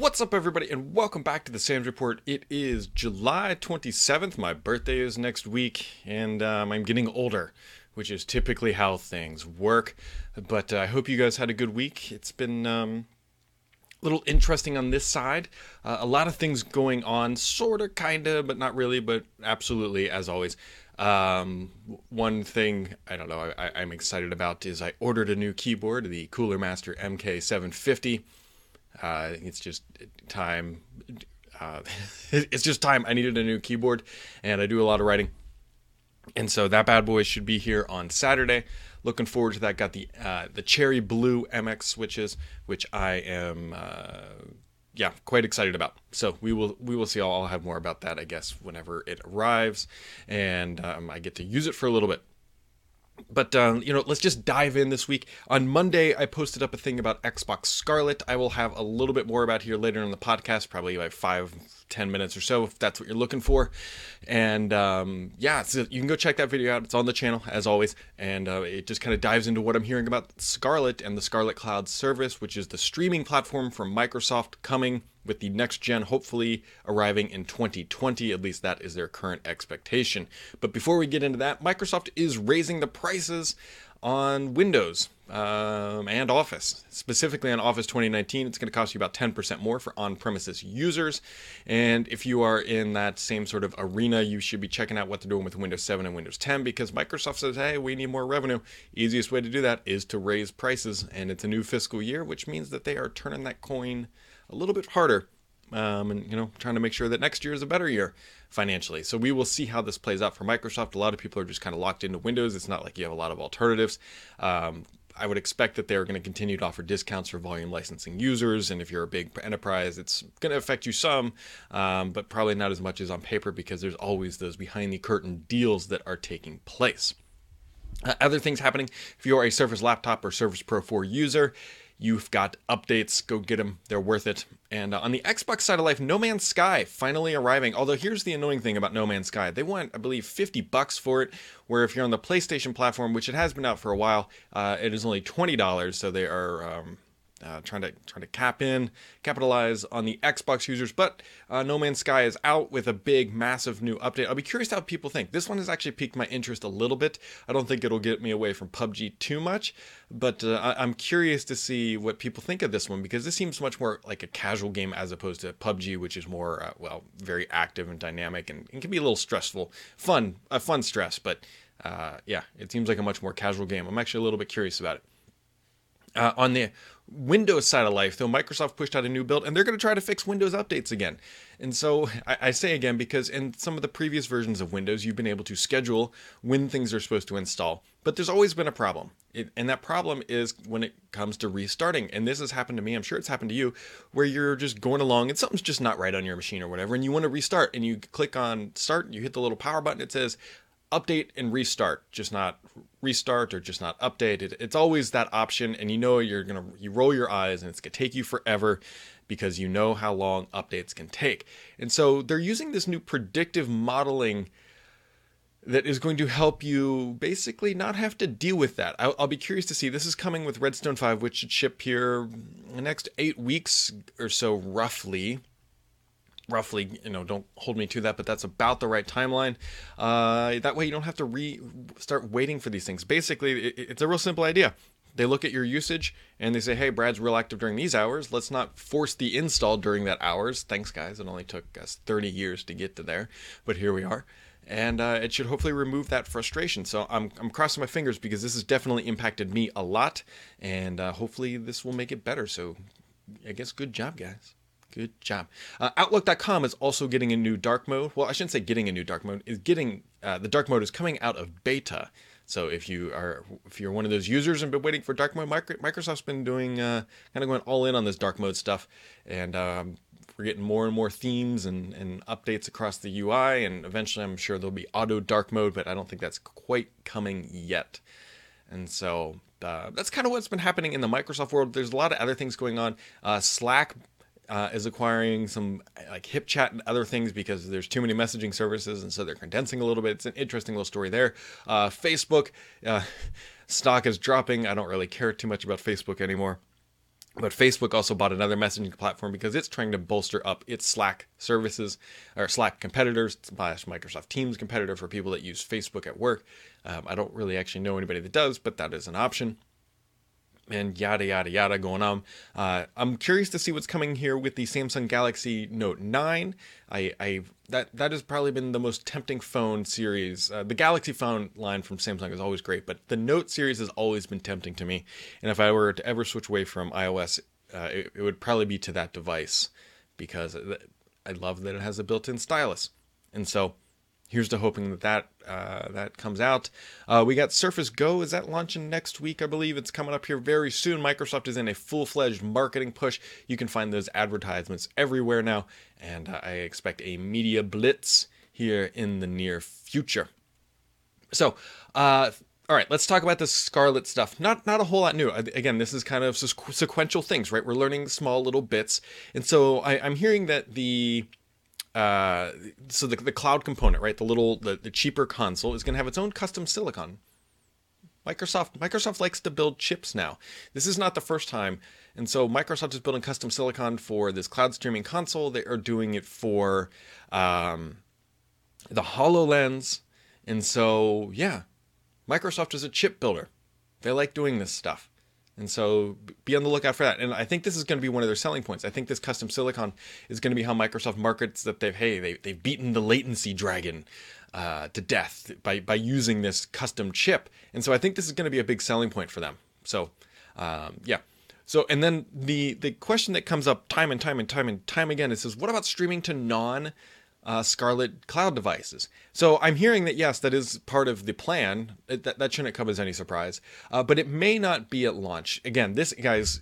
What's up, everybody, and welcome back to the Sam's Report. It is July 27th. My birthday is next week, and um, I'm getting older, which is typically how things work. But uh, I hope you guys had a good week. It's been um, a little interesting on this side. Uh, a lot of things going on, sort of, kind of, but not really, but absolutely, as always. Um, one thing I don't know I, I'm excited about is I ordered a new keyboard, the Cooler Master MK750. Uh, it's just time. Uh, it's just time. I needed a new keyboard, and I do a lot of writing, and so that bad boy should be here on Saturday. Looking forward to that. Got the uh, the cherry blue MX switches, which I am uh, yeah quite excited about. So we will we will see. I'll have more about that I guess whenever it arrives, and um, I get to use it for a little bit but um, you know let's just dive in this week. On monday i posted up a thing about xbox scarlett. I will have a little bit more about here later in the podcast probably like five ten minutes or so if that's what you're looking for and um, yeah so you can go check that video out it's on the channel as always and uh, it just kind of dives into what i'm hearing about scarlett and the scarlett cloud service which is the streaming platform from microsoft coming with the next gen hopefully arriving in 2020. At least that is their current expectation. But before we get into that, Microsoft is raising the prices on Windows um, and Office. Specifically on Office 2019, it's going to cost you about 10% more for on premises users. And if you are in that same sort of arena, you should be checking out what they're doing with Windows 7 and Windows 10 because Microsoft says, hey, we need more revenue. Easiest way to do that is to raise prices. And it's a new fiscal year, which means that they are turning that coin a little bit harder um, and you know trying to make sure that next year is a better year financially so we will see how this plays out for microsoft a lot of people are just kind of locked into windows it's not like you have a lot of alternatives um, I would expect that they're going to continue to offer discounts for volume licensing users, and if you're a big enterprise, it's going to affect you some, um, but probably not as much as on paper because there's always those behind the curtain deals that are taking place. Uh, other things happening if you're a Surface Laptop or Surface Pro 4 user, You've got updates, go get them, they're worth it. And uh, on the Xbox side of life, No Man's Sky finally arriving. Although here's the annoying thing about No Man's Sky. They want, I believe, 50 bucks for it, where if you're on the PlayStation platform, which it has been out for a while, uh, it is only $20, so they are um, uh, trying to trying to cap in, capitalize on the Xbox users. But uh, No Man's Sky is out with a big, massive new update. I'll be curious how people think. This one has actually piqued my interest a little bit. I don't think it'll get me away from PUBG too much, but uh, I- am curious to see what people think of this one because this seems much more like a casual game as opposed to PUBG, which is more uh, well, very active and dynamic and, and, can be a little stressful, fun, a fun stress, but. Uh, yeah, it seems like a much more casual game. I'm actually a little bit curious about it. Uh, on the Windows side of life, though, Microsoft pushed out a new build and they're going to try to fix Windows updates again. And so I, I, say again because in some of the previous versions of Windows, you've been able to schedule when things are supposed to install. But there's always been a problem. It, and that problem is when it comes to restarting. And this has happened to me, I'm sure it's happened to you, where you're just going along and something's just not right on your machine or whatever, and you want to restart and you click on start, you hit the little power button, it says, update and restart, just not restart or just not update. It, it's always that option, and you know you're gonna you roll your eyes, and it's gonna take you forever because you know how long updates can take. And so they're using this new predictive modeling that is going to help you basically not have to deal with that. I'll, I'll, be curious to see. This is coming with Redstone 5, which should ship here the next eight weeks or so, roughly roughly, you know, don't hold me to that, but that's about the right timeline. Uh, that way you don't have to re start waiting for these things. Basically, it, it's a real simple idea. They look at your usage and they say, hey, Brad's real active during these hours. Let's not force the install during that hours. Thanks, guys. It only took us 30 years to get to there, but here we are. And uh, it should hopefully remove that frustration. So I'm, I'm crossing my fingers because this has definitely impacted me a lot. And uh, hopefully this will make it better. So I guess good job, guys. Good job. Uh, Outlook.com is also getting a new dark mode. Well, I shouldn't say getting a new dark mode. Is getting uh, the dark mode is coming out of beta. So if you are if you're one of those users and been waiting for dark mode, Microsoft's been doing uh, kind of going all in on this dark mode stuff, and um, we're getting more and more themes and, and updates across the UI. And eventually, I'm sure there'll be auto dark mode, but I don't think that's quite coming yet. And so uh, that's kind of what's been happening in the Microsoft world. There's a lot of other things going on. Uh, Slack uh, is acquiring some like HipChat and other things because there's too many messaging services, and so they're condensing a little bit. It's an interesting little story there. Uh, Facebook uh, stock is dropping. I don't really care too much about Facebook anymore. But Facebook also bought another messaging platform because it's trying to bolster up its Slack services or Slack competitors slash Microsoft Teams competitor for people that use Facebook at work. Um, I don't really actually know anybody that does, but that is an option and yada yada yada going on. Uh, I'm curious to see what's coming here with the Samsung Galaxy Note 9. I, I that that has probably been the most tempting phone series. Uh, the Galaxy phone line from Samsung is always great, but the Note series has always been tempting to me. And if I were to ever switch away from iOS, uh, it, it would probably be to that device because I love that it has a built-in stylus. And so here's to hoping that that uh, that comes out. Uh, we got Surface Go. Is that launching next week? I believe it's coming up here very soon. Microsoft is in a full-fledged marketing push. You can find those advertisements everywhere now, and uh, I expect a media blitz here in the near future. So, uh, all right, let's talk about the Scarlett stuff. Not not a whole lot new. Again, this is kind of sequential things, right? We're learning small little bits, and so I, I'm hearing that the uh, so the, the cloud component, right, the little the, the cheaper console is going to have its own custom silicon. Microsoft Microsoft likes to build chips now. This is not the first time, and so Microsoft is building custom silicon for this cloud streaming console. They are doing it for um, the Hololens, and so yeah, Microsoft is a chip builder. They like doing this stuff. And so be on the lookout for that. And I think this is going to be one of their selling points. I think this custom silicon is going to be how Microsoft markets that they've, hey, they, they've beaten the latency dragon uh, to death by, by using this custom chip. And so I think this is going to be a big selling point for them. So, um, yeah. So, and then the, the question that comes up time and time and time and time again is, what about streaming to non uh, Scarlett cloud devices. So I'm hearing that yes, that is part of the plan. That, that shouldn't come as any surprise, uh, but it may not be at launch. Again, this guys,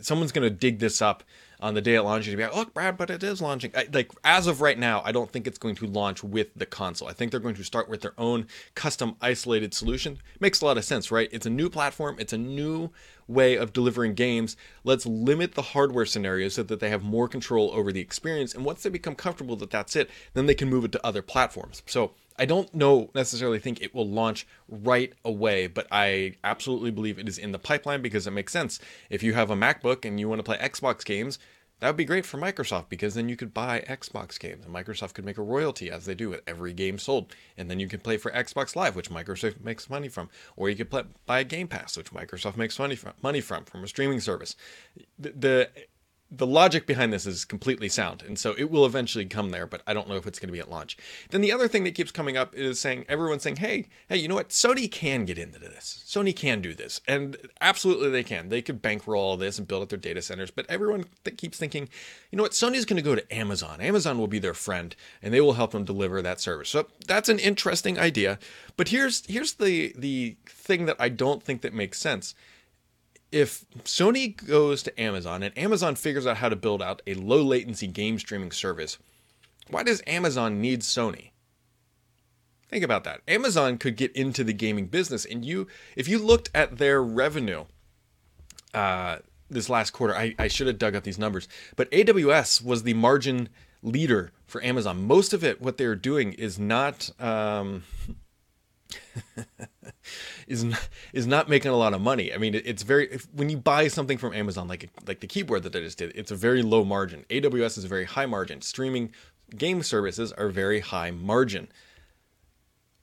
someone's going to dig this up on the day it launches to be like, oh, look, Brad, but it is launching. I, like as of right now, I don't think it's going to launch with the console. I think they're going to start with their own custom isolated solution. Makes a lot of sense, right? It's a new platform. It's a new way of delivering games. Let's limit the hardware scenarios so that they have more control over the experience. And once they become comfortable that that's it, then they can move it to other platforms. So I don't know necessarily think it will launch right away, but I absolutely believe it is in the pipeline because it makes sense. If you have a MacBook and you want to play Xbox games, that would be great for Microsoft because then you could buy Xbox games and Microsoft could make a royalty as they do with every game sold. And then you can play for Xbox Live, which Microsoft makes money from. Or you could play, buy a Game Pass, which Microsoft makes money from, money from, from a streaming service. The, the the logic behind this is completely sound, and so it will eventually come there, but I don't know if it's going to be at launch. Then the other thing that keeps coming up is saying everyone's saying, "Hey, hey, you know what? Sony can get into this. Sony can do this, and absolutely they can. They could bankroll all this and build up their data centers." But everyone that keeps thinking, "You know what? Sony's going to go to Amazon. Amazon will be their friend, and they will help them deliver that service." So that's an interesting idea. But here's here's the the thing that I don't think that makes sense if Sony goes to Amazon and Amazon figures out how to build out a low latency game streaming service, why does Amazon need Sony? Think about that. Amazon could get into the gaming business, and you, if you looked at their revenue, uh, this last quarter, I, I should have dug up these numbers, but AWS was the margin leader for Amazon. Most of it, what they're doing, is not. Um, is not, is not making a lot of money. I mean, it's very if, when you buy something from Amazon, like like the keyboard that I just did, it's a very low margin. AWS is a very high margin. Streaming game services are very high margin.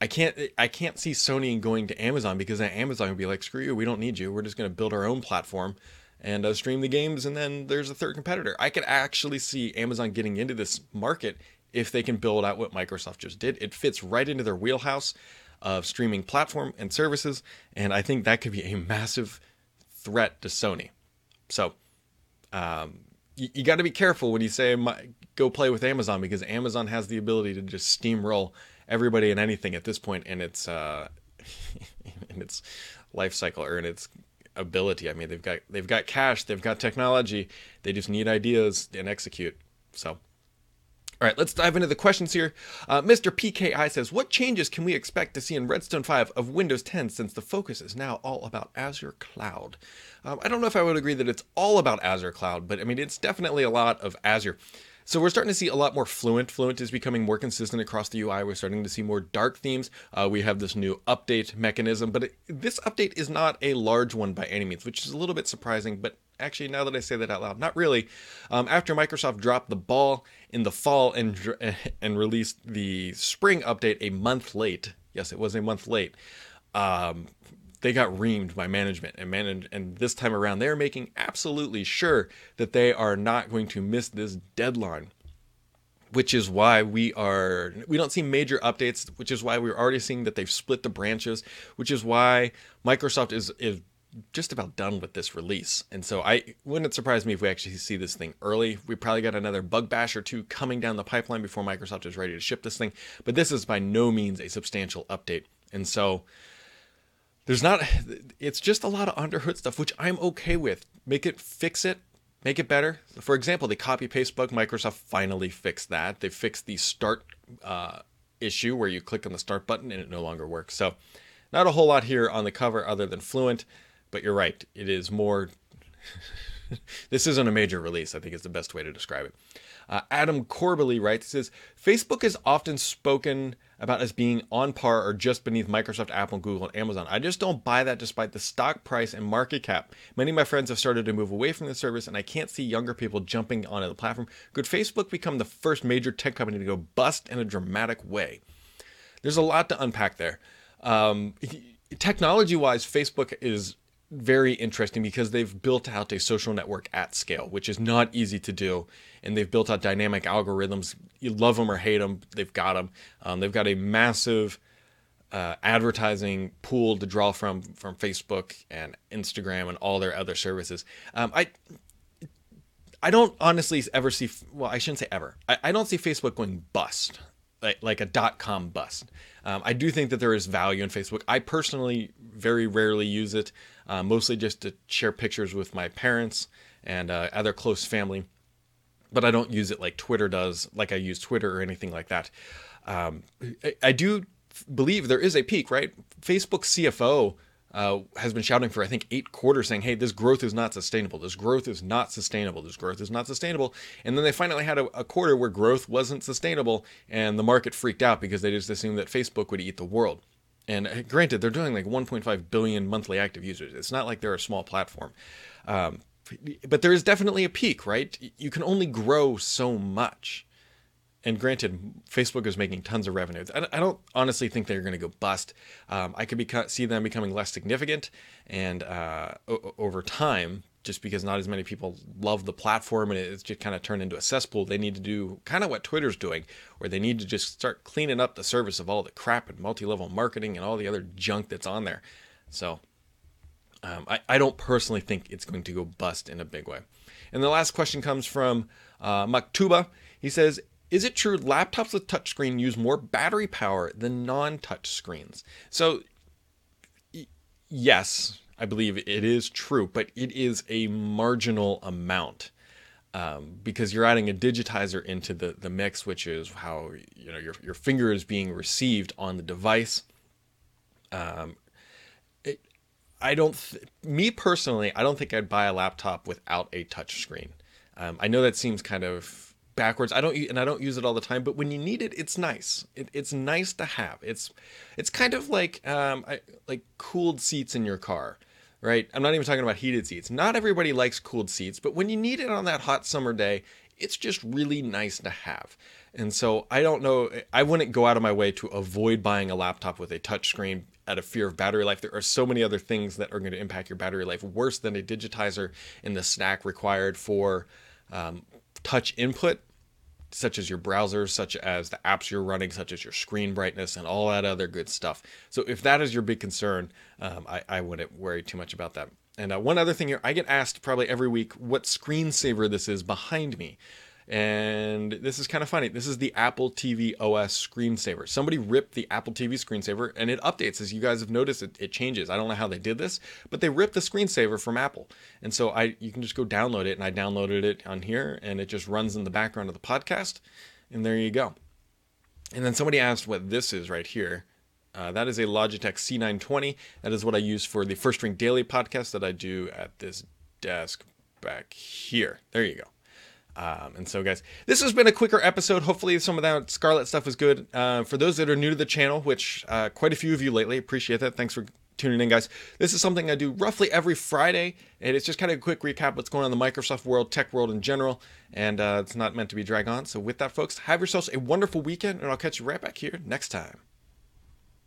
I can't I can't see Sony going to Amazon because Amazon would be like, screw you, we don't need you. We're just going to build our own platform and uh, stream the games, and then there's a third competitor. I could actually see Amazon getting into this market if they can build out what Microsoft just did. It fits right into their wheelhouse of streaming platform and services, and I think that could be a massive threat to Sony. So, um, you, you got to be careful when you say go play with Amazon because Amazon has the ability to just steamroll everybody and anything at this point in its uh, in its life cycle or in its ability. I mean, they've got they've got cash, they've got technology, they just need ideas and execute. So. All right, let's dive into the questions here. Uh, Mr. PKI says, What changes can we expect to see in Redstone 5 of Windows 10 since the focus is now all about Azure Cloud? Um, I don't know if I would agree that it's all about Azure Cloud, but I mean, it's definitely a lot of Azure. So we're starting to see a lot more Fluent. Fluent is becoming more consistent across the UI. We're starting to see more dark themes. Uh, we have this new update mechanism, but it, this update is not a large one by any means, which is a little bit surprising. But actually, now that I say that out loud, not really. Um, after Microsoft dropped the ball in the fall and and released the spring update a month late, yes, it was a month late. Um, they got reamed by management. And man and this time around they're making absolutely sure that they are not going to miss this deadline which is why we are we don't see major updates which is why we're already seeing that they've split the branches which is why microsoft is is just about done with this release. And so i wouldn't surprise me if we actually see this thing early? We probably got another bug bash or two coming down the pipeline before microsoft is ready to ship this thing but this is by no means a substantial update. And so there's not it's just a lot of underhood stuff which i'm okay with. Make it fix it make it better. For example the copy paste bug microsoft finally fixed that. They fixed the start uh, issue where you click on the start button and it no longer works. So not a whole lot here on the cover other than fluent but you're right. It is more this isn't a major release i think is the best way to describe it. Uh, Adam Corbally writes, says, Facebook is often spoken about as being on par or just beneath Microsoft, Apple, Google, and Amazon. I just don't buy that despite the stock price and market cap. Many of my friends have started to move away from the service, and I can't see younger people jumping onto the platform. Could Facebook become the first major tech company to go bust in a dramatic way? There's a lot to unpack there. Um, technology wise, Facebook is very interesting because they've built out a social network at scale, which is not easy to do. And they've built out dynamic algorithms. You love them or hate them, they've got them. Um, they've got a massive uh, advertising pool to draw from from Facebook and Instagram and all their other services. Um, I I don't honestly ever see. Well, I shouldn't say ever. I, I don't see Facebook going bust like, like a dot com bust. Um, I do think that there is value in Facebook. I personally very rarely use it, uh, mostly just to share pictures with my parents and uh, other close family. But I don't use it like Twitter does, like I use Twitter or anything like that. Um, I, I do believe there is a peak, right? Facebook CFO uh, has been shouting for I think eight quarters, saying, "Hey, this growth is not sustainable. This growth is not sustainable. This growth is not sustainable." And then they finally had a, a, quarter where growth wasn't sustainable, and the market freaked out because they just assumed that Facebook would eat the world. And uh, granted, they're doing like 1.5 billion monthly active users. It's not like they're a small platform. Um, but there is definitely a peak, right? You can only grow so much and granted, Facebook is making tons of revenue. I, don't honestly think they're going to go bust. Um, I could see them becoming less significant, and uh, o- over time, just because not as many people love the platform and it's just kind of turned into a cesspool, they need to do kind of what Twitter's doing, where they need to just start cleaning up the service of all the crap and multi-level marketing and all the other junk that's on there. So um, I, I don't personally think it's going to go bust in a big way. And the last question comes from uh, Maktuba. He says, is it true laptops with touchscreen use more battery power than non-touch screens? So y- yes, I believe it is true, but it is a marginal amount. Um, because you're adding a digitizer into the, the mix, which is how you know your, your finger is being received on the device. Um, it, I don't, th- me personally, I don't think I'd buy a laptop without a touch screen. Um, I know that seems kind of backwards. I don't and I don't use it all the time, but when you need it, it's nice. It, it's nice to have. It's it's kind of like um, I, like cooled seats in your car, right? I'm not even talking about heated seats. Not everybody likes cooled seats, but when you need it on that hot summer day, it's just really nice to have. And so I don't know. I wouldn't go out of my way to avoid buying a laptop with a touchscreen out of fear of battery life. There are so many other things that are going to impact your battery life worse than a digitizer in the snack required for um, touch input, such as your browser, such as the apps you're running, such as your screen brightness, and all that other good stuff. So if that is your big concern, um, I, I wouldn't worry too much about that. And uh, one other thing here, I get asked probably every week what screensaver this is behind me. And this is kind of funny. This is the Apple TV OS screensaver. Somebody ripped the Apple TV screensaver and it updates. As you guys have noticed, it, it changes. I don't know how they did this, but they ripped the screensaver from Apple. And so I you can just go download it. And I downloaded it on here and it just runs in the background of the podcast. And there you go. And then somebody asked what this is right here. Uh, that is a Logitech C920. That is what I use for the First Ring Daily podcast that I do at this desk back here. There you go. Um, and so, guys, this has been a quicker episode. Hopefully, some of that Scarlett stuff was good. Uh, for those that are new to the channel, which uh, quite a few of you lately, appreciate that. Thanks for tuning in, guys. This is something I do roughly every Friday, and it's just kind of a quick recap what's going on in the Microsoft world, tech world in general, and uh, it's not meant to be drag on. So, with that, folks, have yourselves a wonderful weekend, and I'll catch you right back here next time.